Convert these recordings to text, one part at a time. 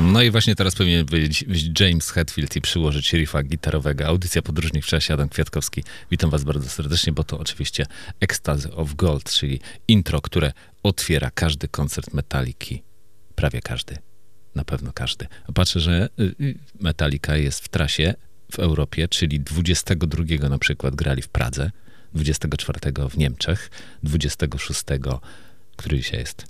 No i właśnie teraz powinien być James Hetfield i przyłożyć riffa gitarowego. Audycja Podróżnik w czasie, Adam Kwiatkowski. Witam was bardzo serdecznie, bo to oczywiście Ecstasy of Gold, czyli intro, które otwiera każdy koncert Metaliki. Prawie każdy. Na pewno każdy. Patrzę, że y, y, Metallica jest w trasie w Europie, czyli 22 na przykład grali w Pradze, 24 w Niemczech, 26, który dzisiaj jest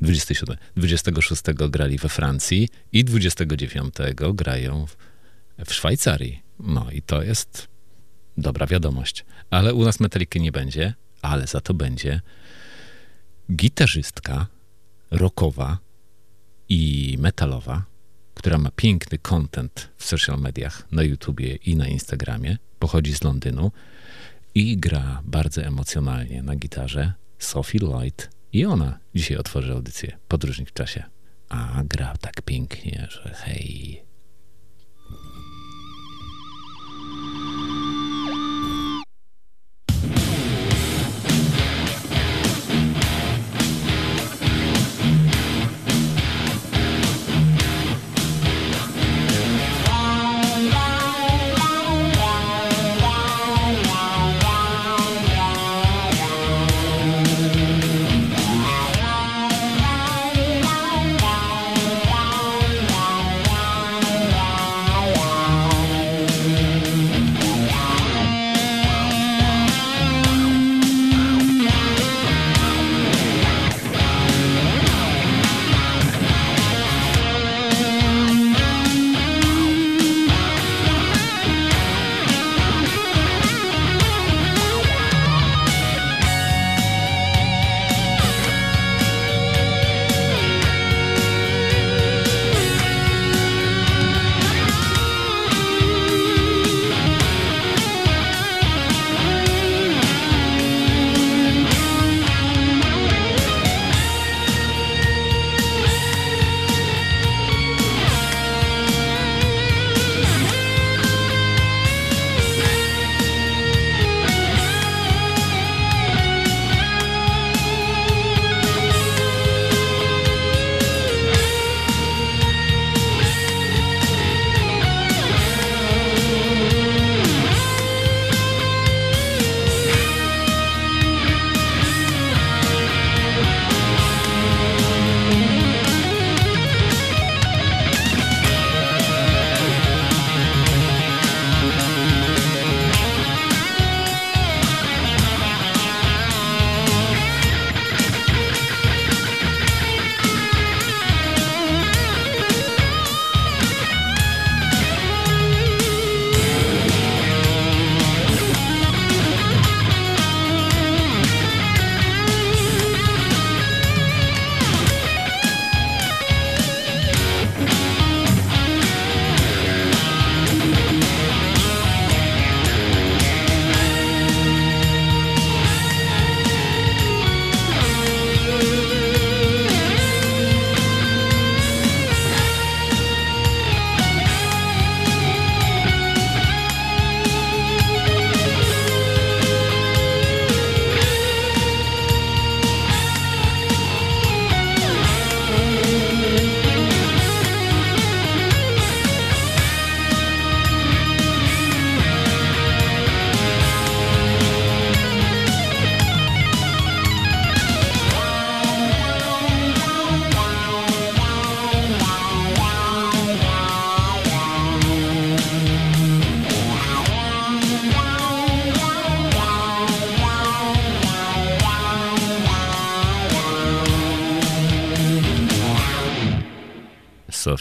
27. 26 grali we Francji i 29 grają w, w Szwajcarii. No i to jest dobra wiadomość. Ale u nas metaliki nie będzie, ale za to będzie gitarzystka rockowa i metalowa, która ma piękny content w social mediach, na YouTubie i na Instagramie. Pochodzi z Londynu i gra bardzo emocjonalnie na gitarze. Sophie Lloyd i ona dzisiaj otworzy audycję Podróżnik w czasie. A gra tak pięknie, że hej.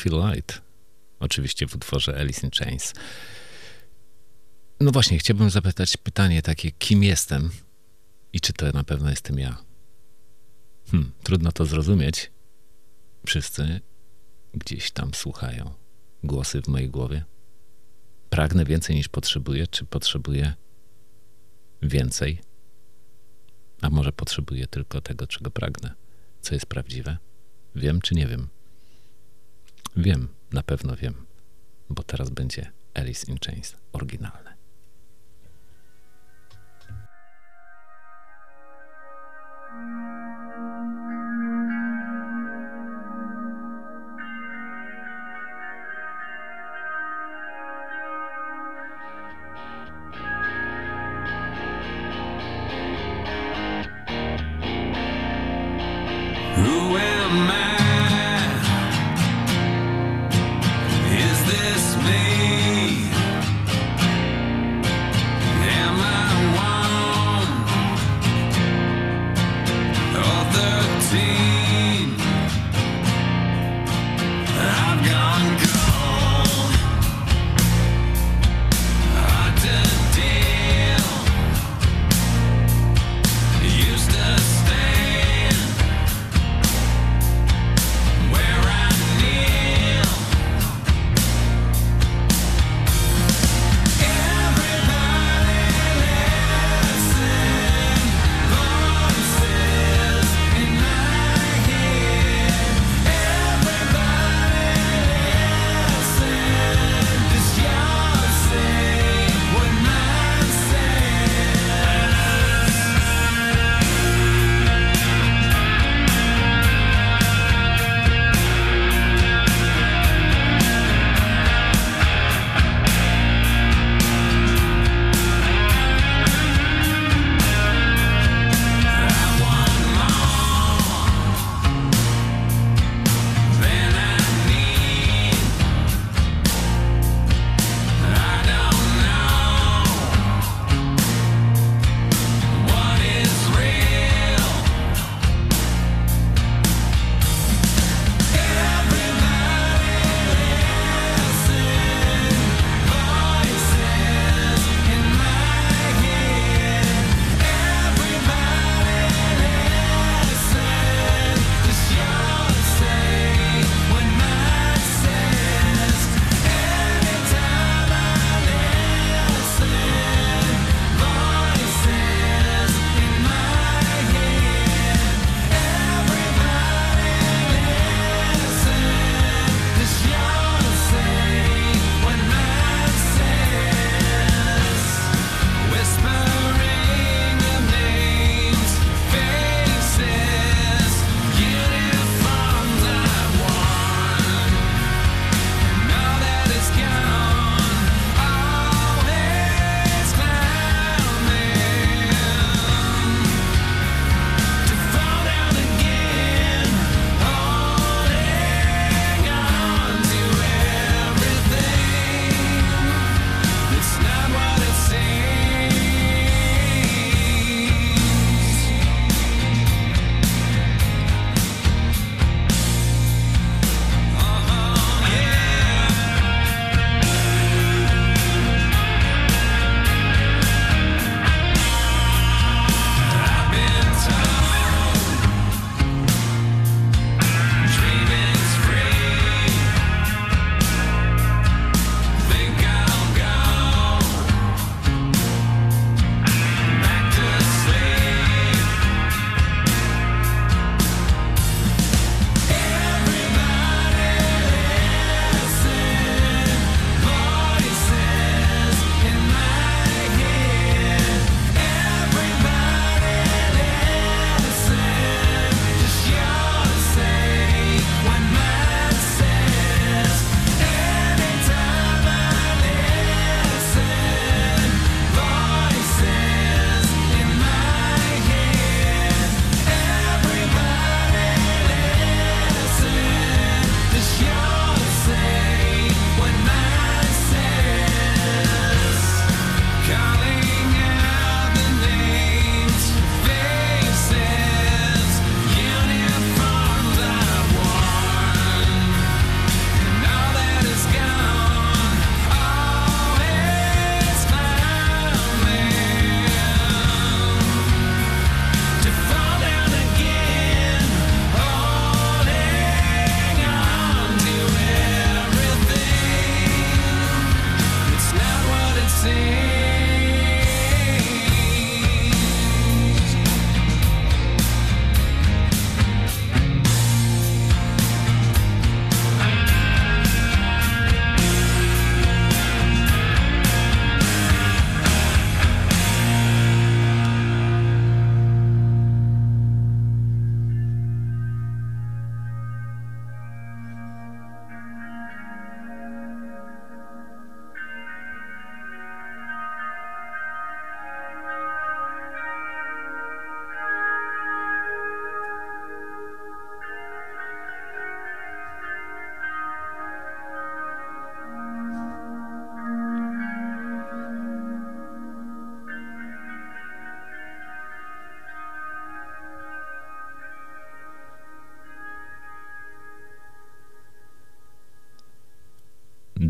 Sophie Light. Oczywiście w utworze Alice in Chains. No właśnie, chciałbym zapytać pytanie takie, kim jestem i czy to na pewno jestem ja? Hmm, trudno to zrozumieć. Wszyscy gdzieś tam słuchają głosy w mojej głowie. Pragnę więcej niż potrzebuję, czy potrzebuję więcej? A może potrzebuję tylko tego, czego pragnę, co jest prawdziwe? Wiem czy nie wiem? Wiem, na pewno wiem, bo teraz będzie Alice in Chains oryginalne.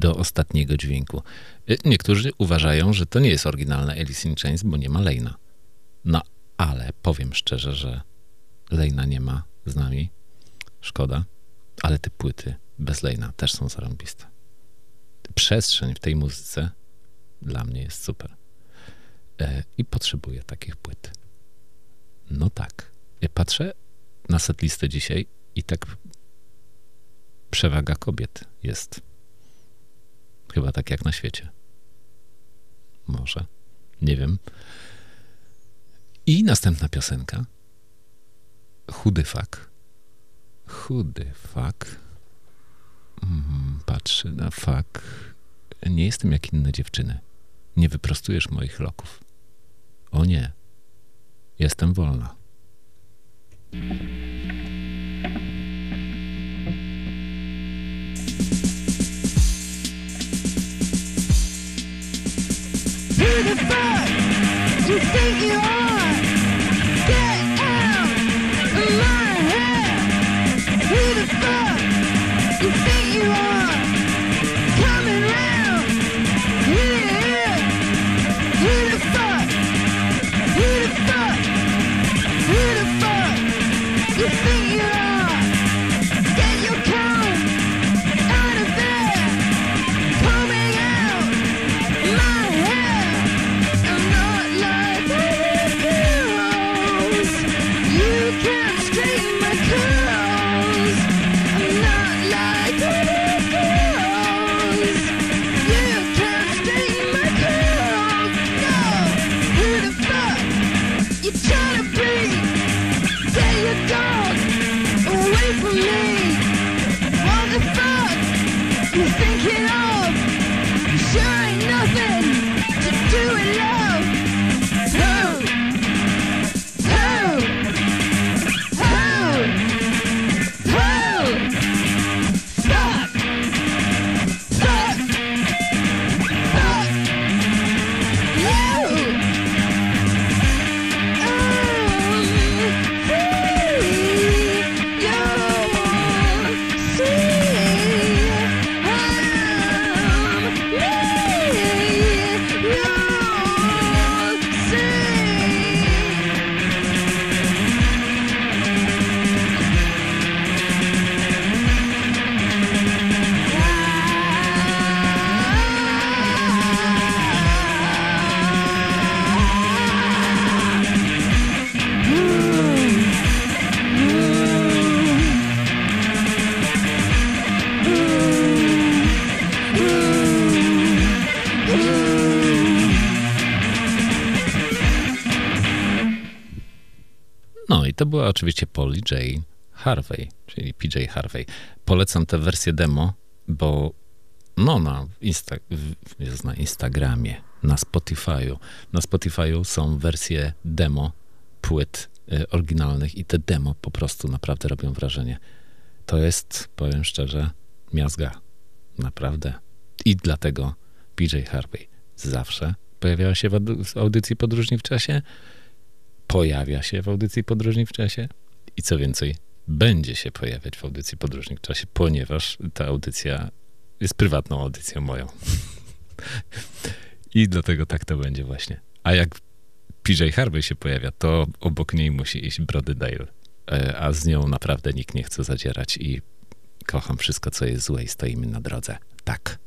Do ostatniego dźwięku. Y, niektórzy uważają, że to nie jest oryginalne Alice in Chains, bo nie ma Lejna. No, ale powiem szczerze, że Lejna nie ma z nami. Szkoda. Ale te płyty bez Lejna też są zarąbiste. Przestrzeń w tej muzyce dla mnie jest super. E, I potrzebuję takich płyt. No tak. Patrzę na setlistę dzisiaj i tak przewaga kobiet jest. Chyba tak jak na świecie. Może. Nie wiem. I następna piosenka. Chudy fak. Chudy fak. Mm, patrzę na fak. Nie jestem jak inne dziewczyny. Nie wyprostujesz moich loków. O nie. Jestem wolna. You think you are? Była oczywiście Polly J. Harvey, czyli PJ Harvey. Polecam tę wersję demo, bo no na, Insta, jest na Instagramie, na Spotify'u. Na Spotify'u są wersje demo płyt y, oryginalnych i te demo po prostu naprawdę robią wrażenie. To jest, powiem szczerze, miazga. Naprawdę. I dlatego PJ Harvey zawsze pojawiała się w audycji Podróżni w czasie, pojawia się w audycji Podróżnik w czasie i co więcej, będzie się pojawiać w audycji Podróżnik w czasie, ponieważ ta audycja jest prywatną audycją moją. I dlatego tak to będzie właśnie. A jak PJ Harvey się pojawia, to obok niej musi iść Brody Dale. A z nią naprawdę nikt nie chce zadzierać i kocham wszystko, co jest złe i stoimy na drodze. Tak.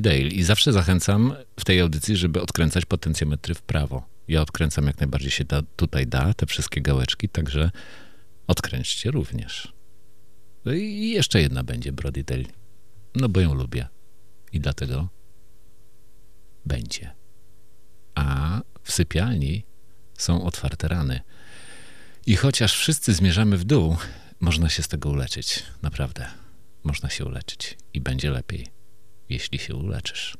Dale i zawsze zachęcam w tej audycji, żeby odkręcać potencjometry w prawo. Ja odkręcam jak najbardziej się da, tutaj da, te wszystkie gałeczki, także odkręćcie również. No I jeszcze jedna będzie Brody Dale. No bo ją lubię. I dlatego będzie. A w sypialni są otwarte rany. I chociaż wszyscy zmierzamy w dół, można się z tego uleczyć. Naprawdę. Można się uleczyć i będzie lepiej jeśli się uleczysz.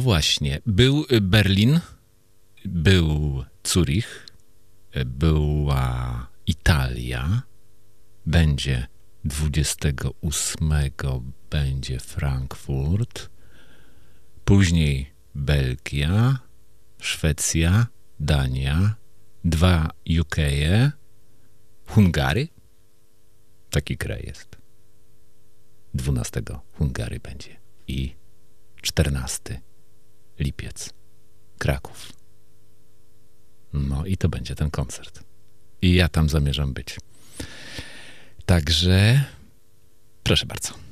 No właśnie, był y, Berlin, był Zurich, y, była Italia, będzie 28 będzie Frankfurt, później Belgia, Szwecja, Dania, dwa UK, Hungary. Taki kraj jest. 12 Hungary będzie i 14 lipiec. Kraków. No i to będzie ten koncert. I ja tam zamierzam być. Także proszę bardzo.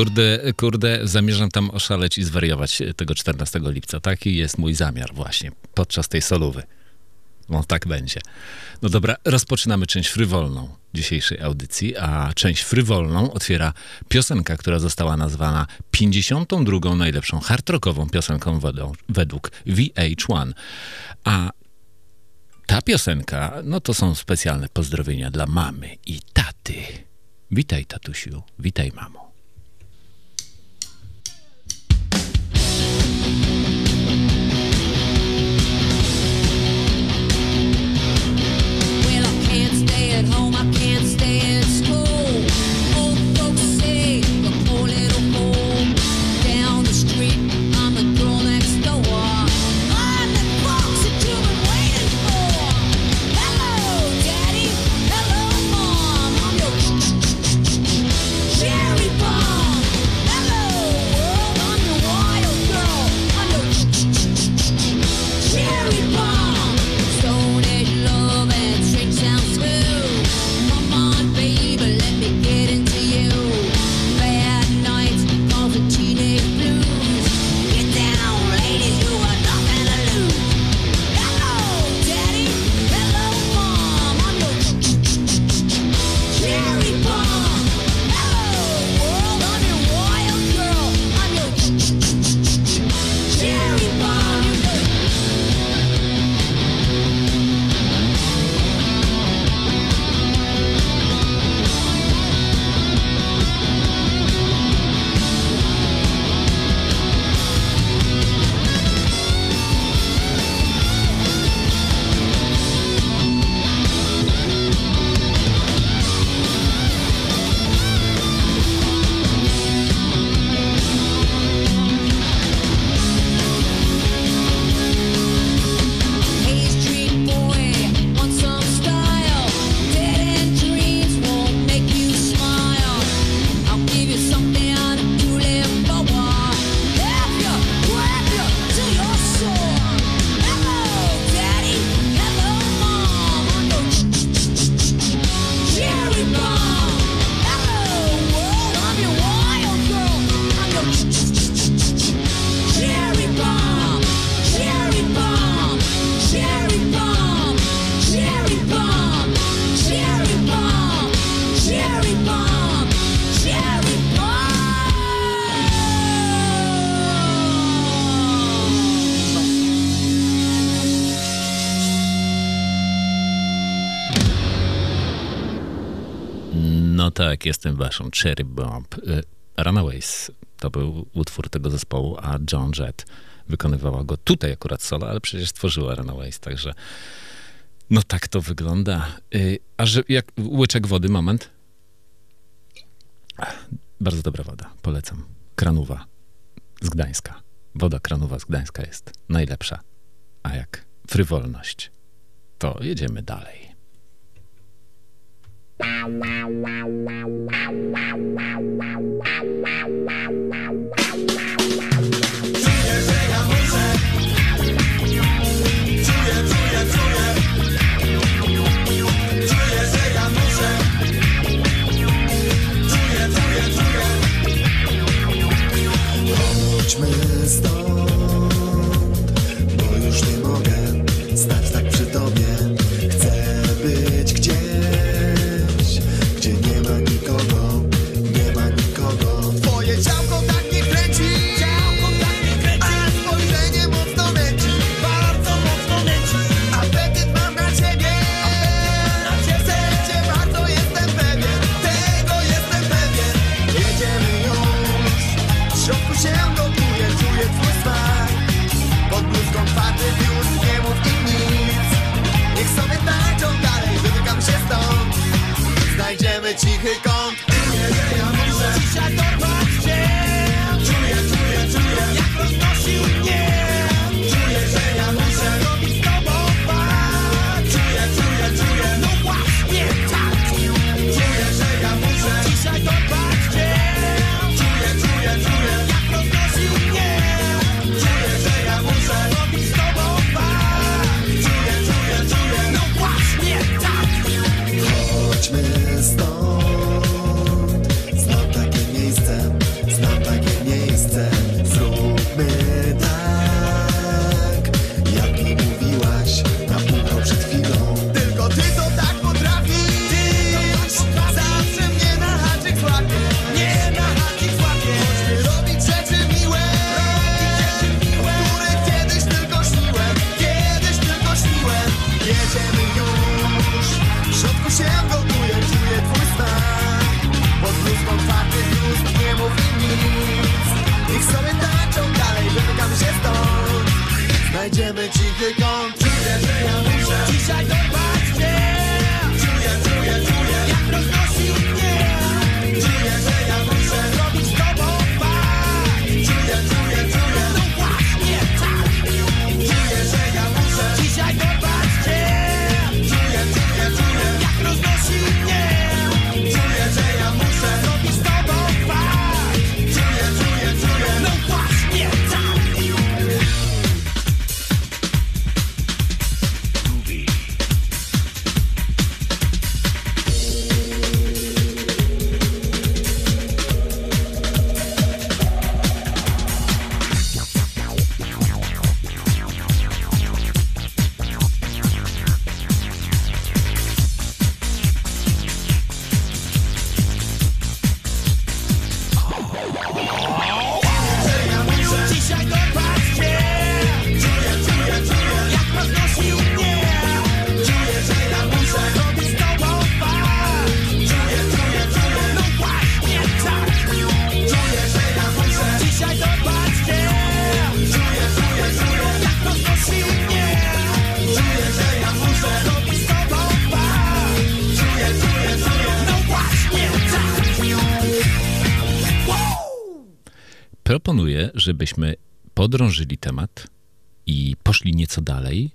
Kurde, kurde, zamierzam tam oszaleć i zwariować tego 14 lipca. Taki jest mój zamiar właśnie podczas tej solówy. No tak będzie. No dobra, rozpoczynamy część frywolną dzisiejszej audycji, a część frywolną otwiera piosenka, która została nazwana 52. najlepszą hardrockową piosenką według VH1. A ta piosenka, no to są specjalne pozdrowienia dla mamy i taty. Witaj, tatusiu, witaj, mamo. Tak, jestem waszą Cherry Bomb. Y, Runaways to był utwór tego zespołu, a John Jett wykonywała go tutaj akurat solo, ale przecież stworzyła Runaways, także no tak to wygląda. Y, A że jak łyczek wody, moment. Bardzo dobra woda, polecam. Kranuwa z Gdańska. Woda kranowa z Gdańska jest najlepsza. A jak frywolność, to jedziemy dalej. Chodźmy stąd, bo już nie mogę GK 高 żebyśmy podrążyli temat i poszli nieco dalej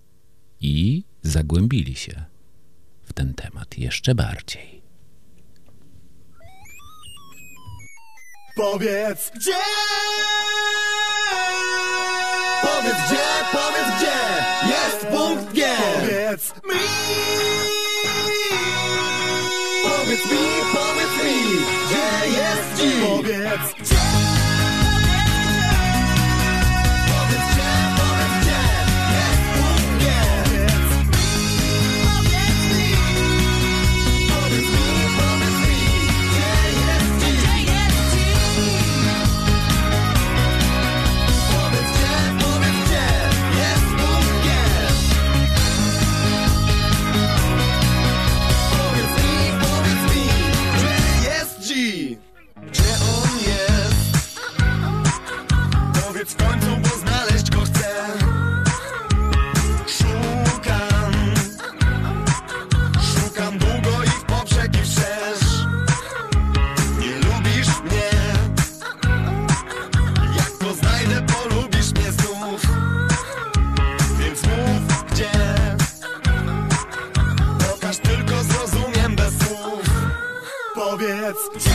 i zagłębili się w ten temat jeszcze bardziej. Powiedz gdzie! Powiedz gdzie, powiedz gdzie jest punkt G! Powiedz mi! Powiedz mi, powiedz mi, gdzie jest dziś! Powiedz gdzie! Yes.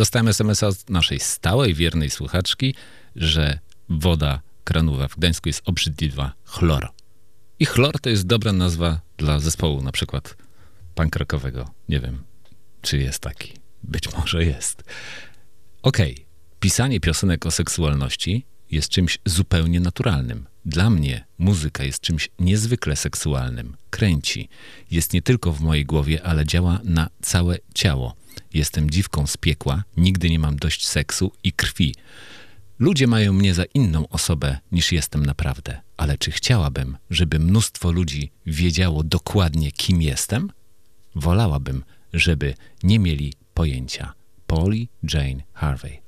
dostałem SMS-a od naszej stałej, wiernej słuchaczki, że woda kranowa w Gdańsku jest obrzydliwa chlor. I chlor to jest dobra nazwa dla zespołu, na przykład punkrockowego. Nie wiem, czy jest taki. Być może jest. Okej, okay. pisanie piosenek o seksualności jest czymś zupełnie naturalnym. Dla mnie muzyka jest czymś niezwykle seksualnym, kręci. Jest nie tylko w mojej głowie, ale działa na całe ciało. Jestem dziwką z piekła, nigdy nie mam dość seksu i krwi. Ludzie mają mnie za inną osobę niż jestem naprawdę, ale czy chciałabym, żeby mnóstwo ludzi wiedziało dokładnie, kim jestem? Wolałabym, żeby nie mieli pojęcia. Polly Jane Harvey.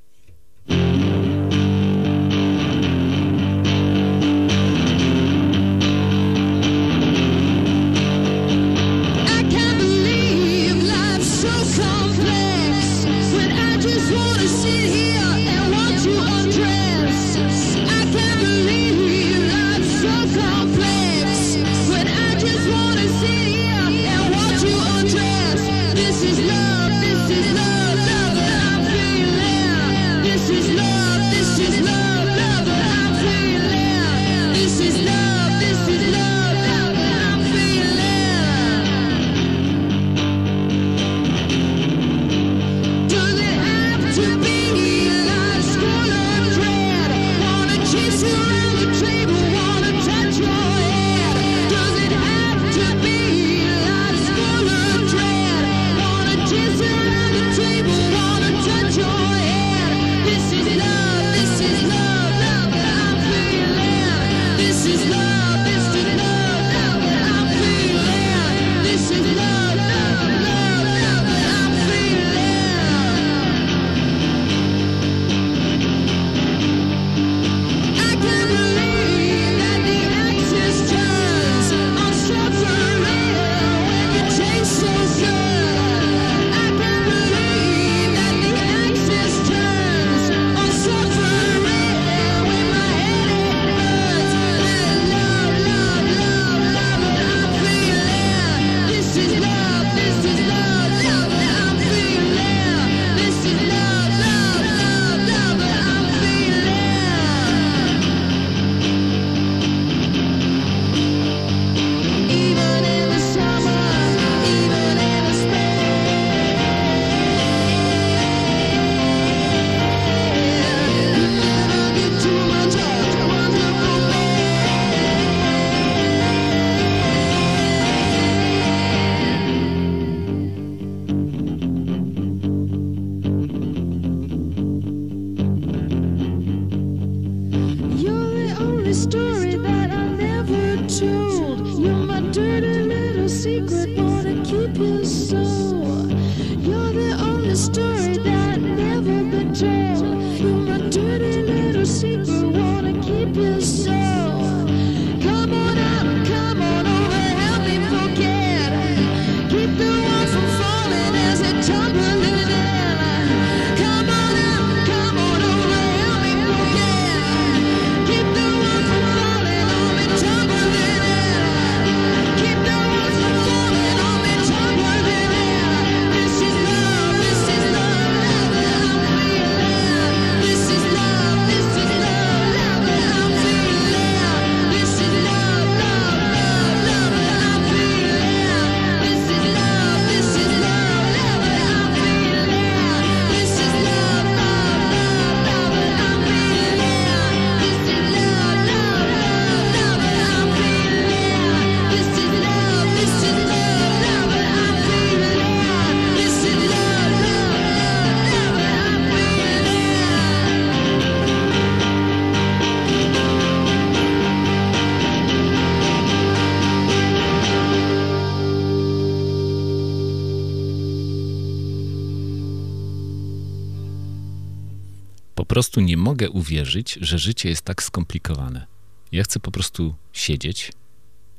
Po prostu nie mogę uwierzyć, że życie jest tak skomplikowane. Ja chcę po prostu siedzieć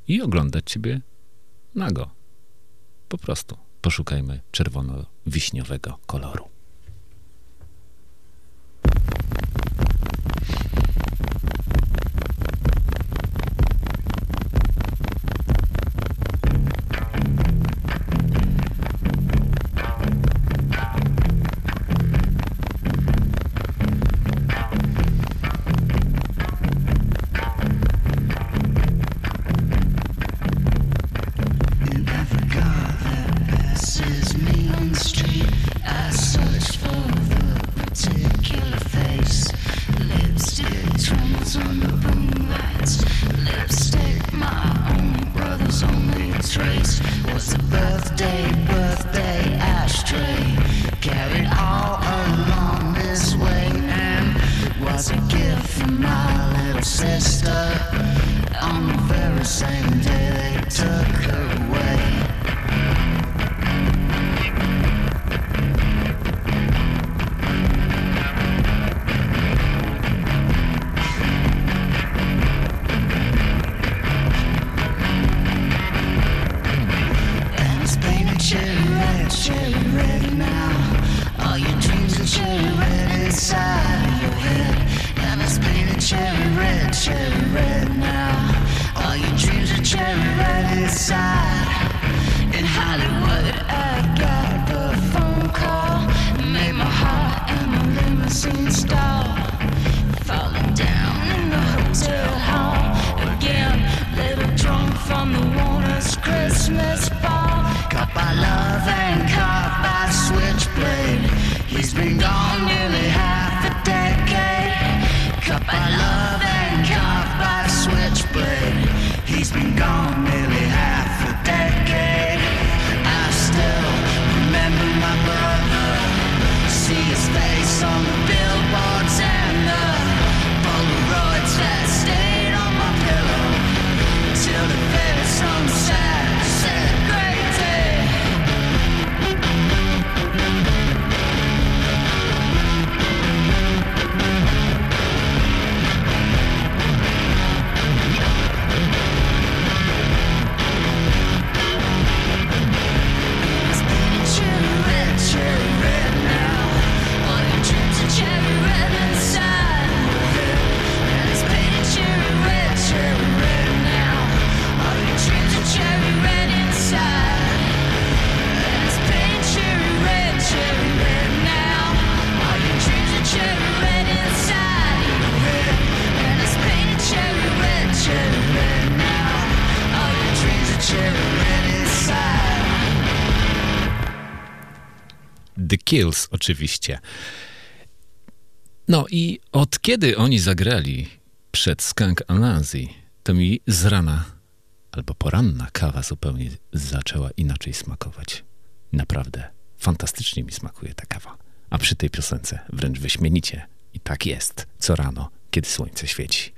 i oglądać ciebie nago. Po prostu poszukajmy czerwono-wiśniowego koloru. Kills oczywiście. No i od kiedy oni zagrali przed Skank Anazji, to mi z rana albo poranna kawa zupełnie zaczęła inaczej smakować. Naprawdę, fantastycznie mi smakuje ta kawa. A przy tej piosence wręcz wyśmienicie. I tak jest co rano, kiedy słońce świeci.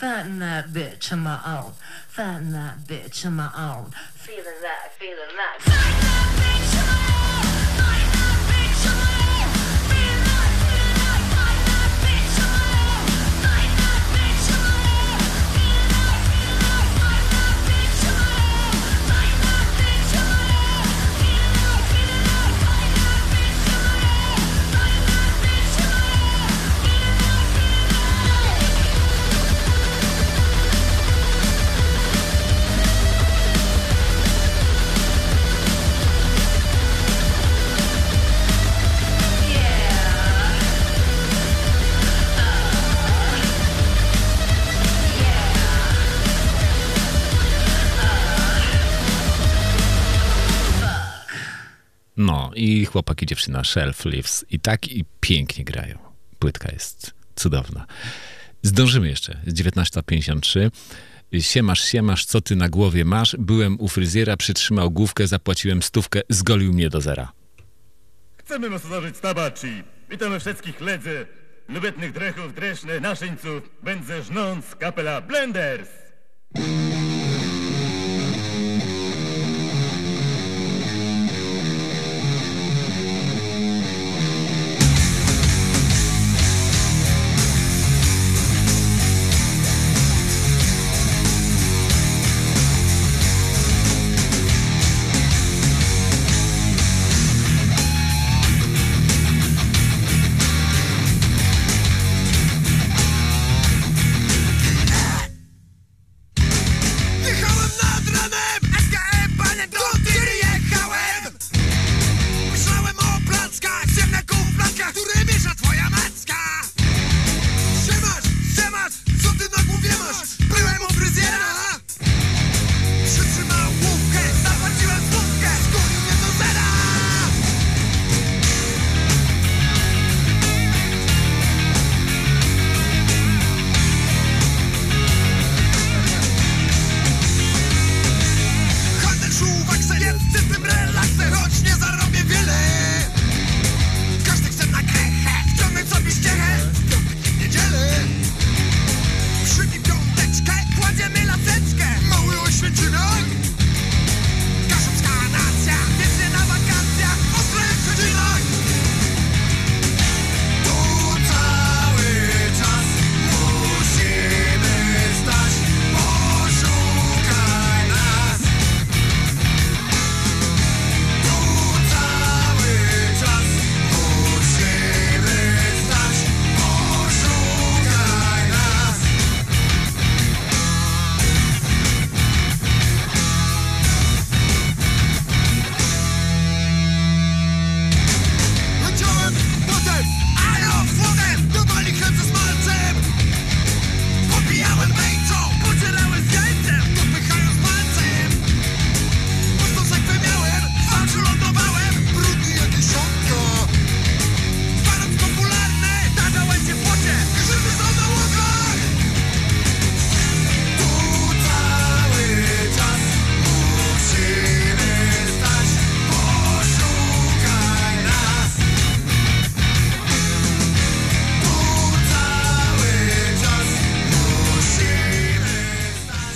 Fighting that bitch on my own. Fighting that bitch on my own. Feeling that, feeling that. No i chłopak i dziewczyna Shelf Lives i tak i pięknie grają. Płytka jest cudowna. Zdążymy jeszcze. Jest 19.53. Siemasz, siemasz, co ty na głowie masz? Byłem u fryzjera, przytrzymał główkę, zapłaciłem stówkę, zgolił mnie do zera. Chcemy masażyć tabaci. Witamy wszystkich ledzy, lubetnych drechów, dreszne, naszyńców, będze żnąc kapela Blenders.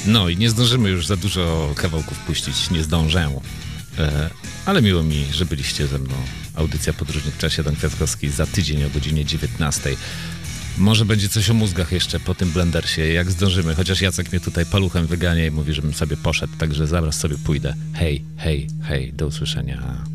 No i nie zdążymy już za dużo kawałków puścić, nie zdążę. E, ale miło mi, że byliście ze mną. Audycja Podróżnik w czasie Dan Kwiatkowski za tydzień o godzinie 19. Może będzie coś o mózgach jeszcze po tym blendersie, jak zdążymy. Chociaż Jacek mnie tutaj paluchem wygania i mówi, żebym sobie poszedł, także zaraz sobie pójdę. Hej, hej, hej, do usłyszenia.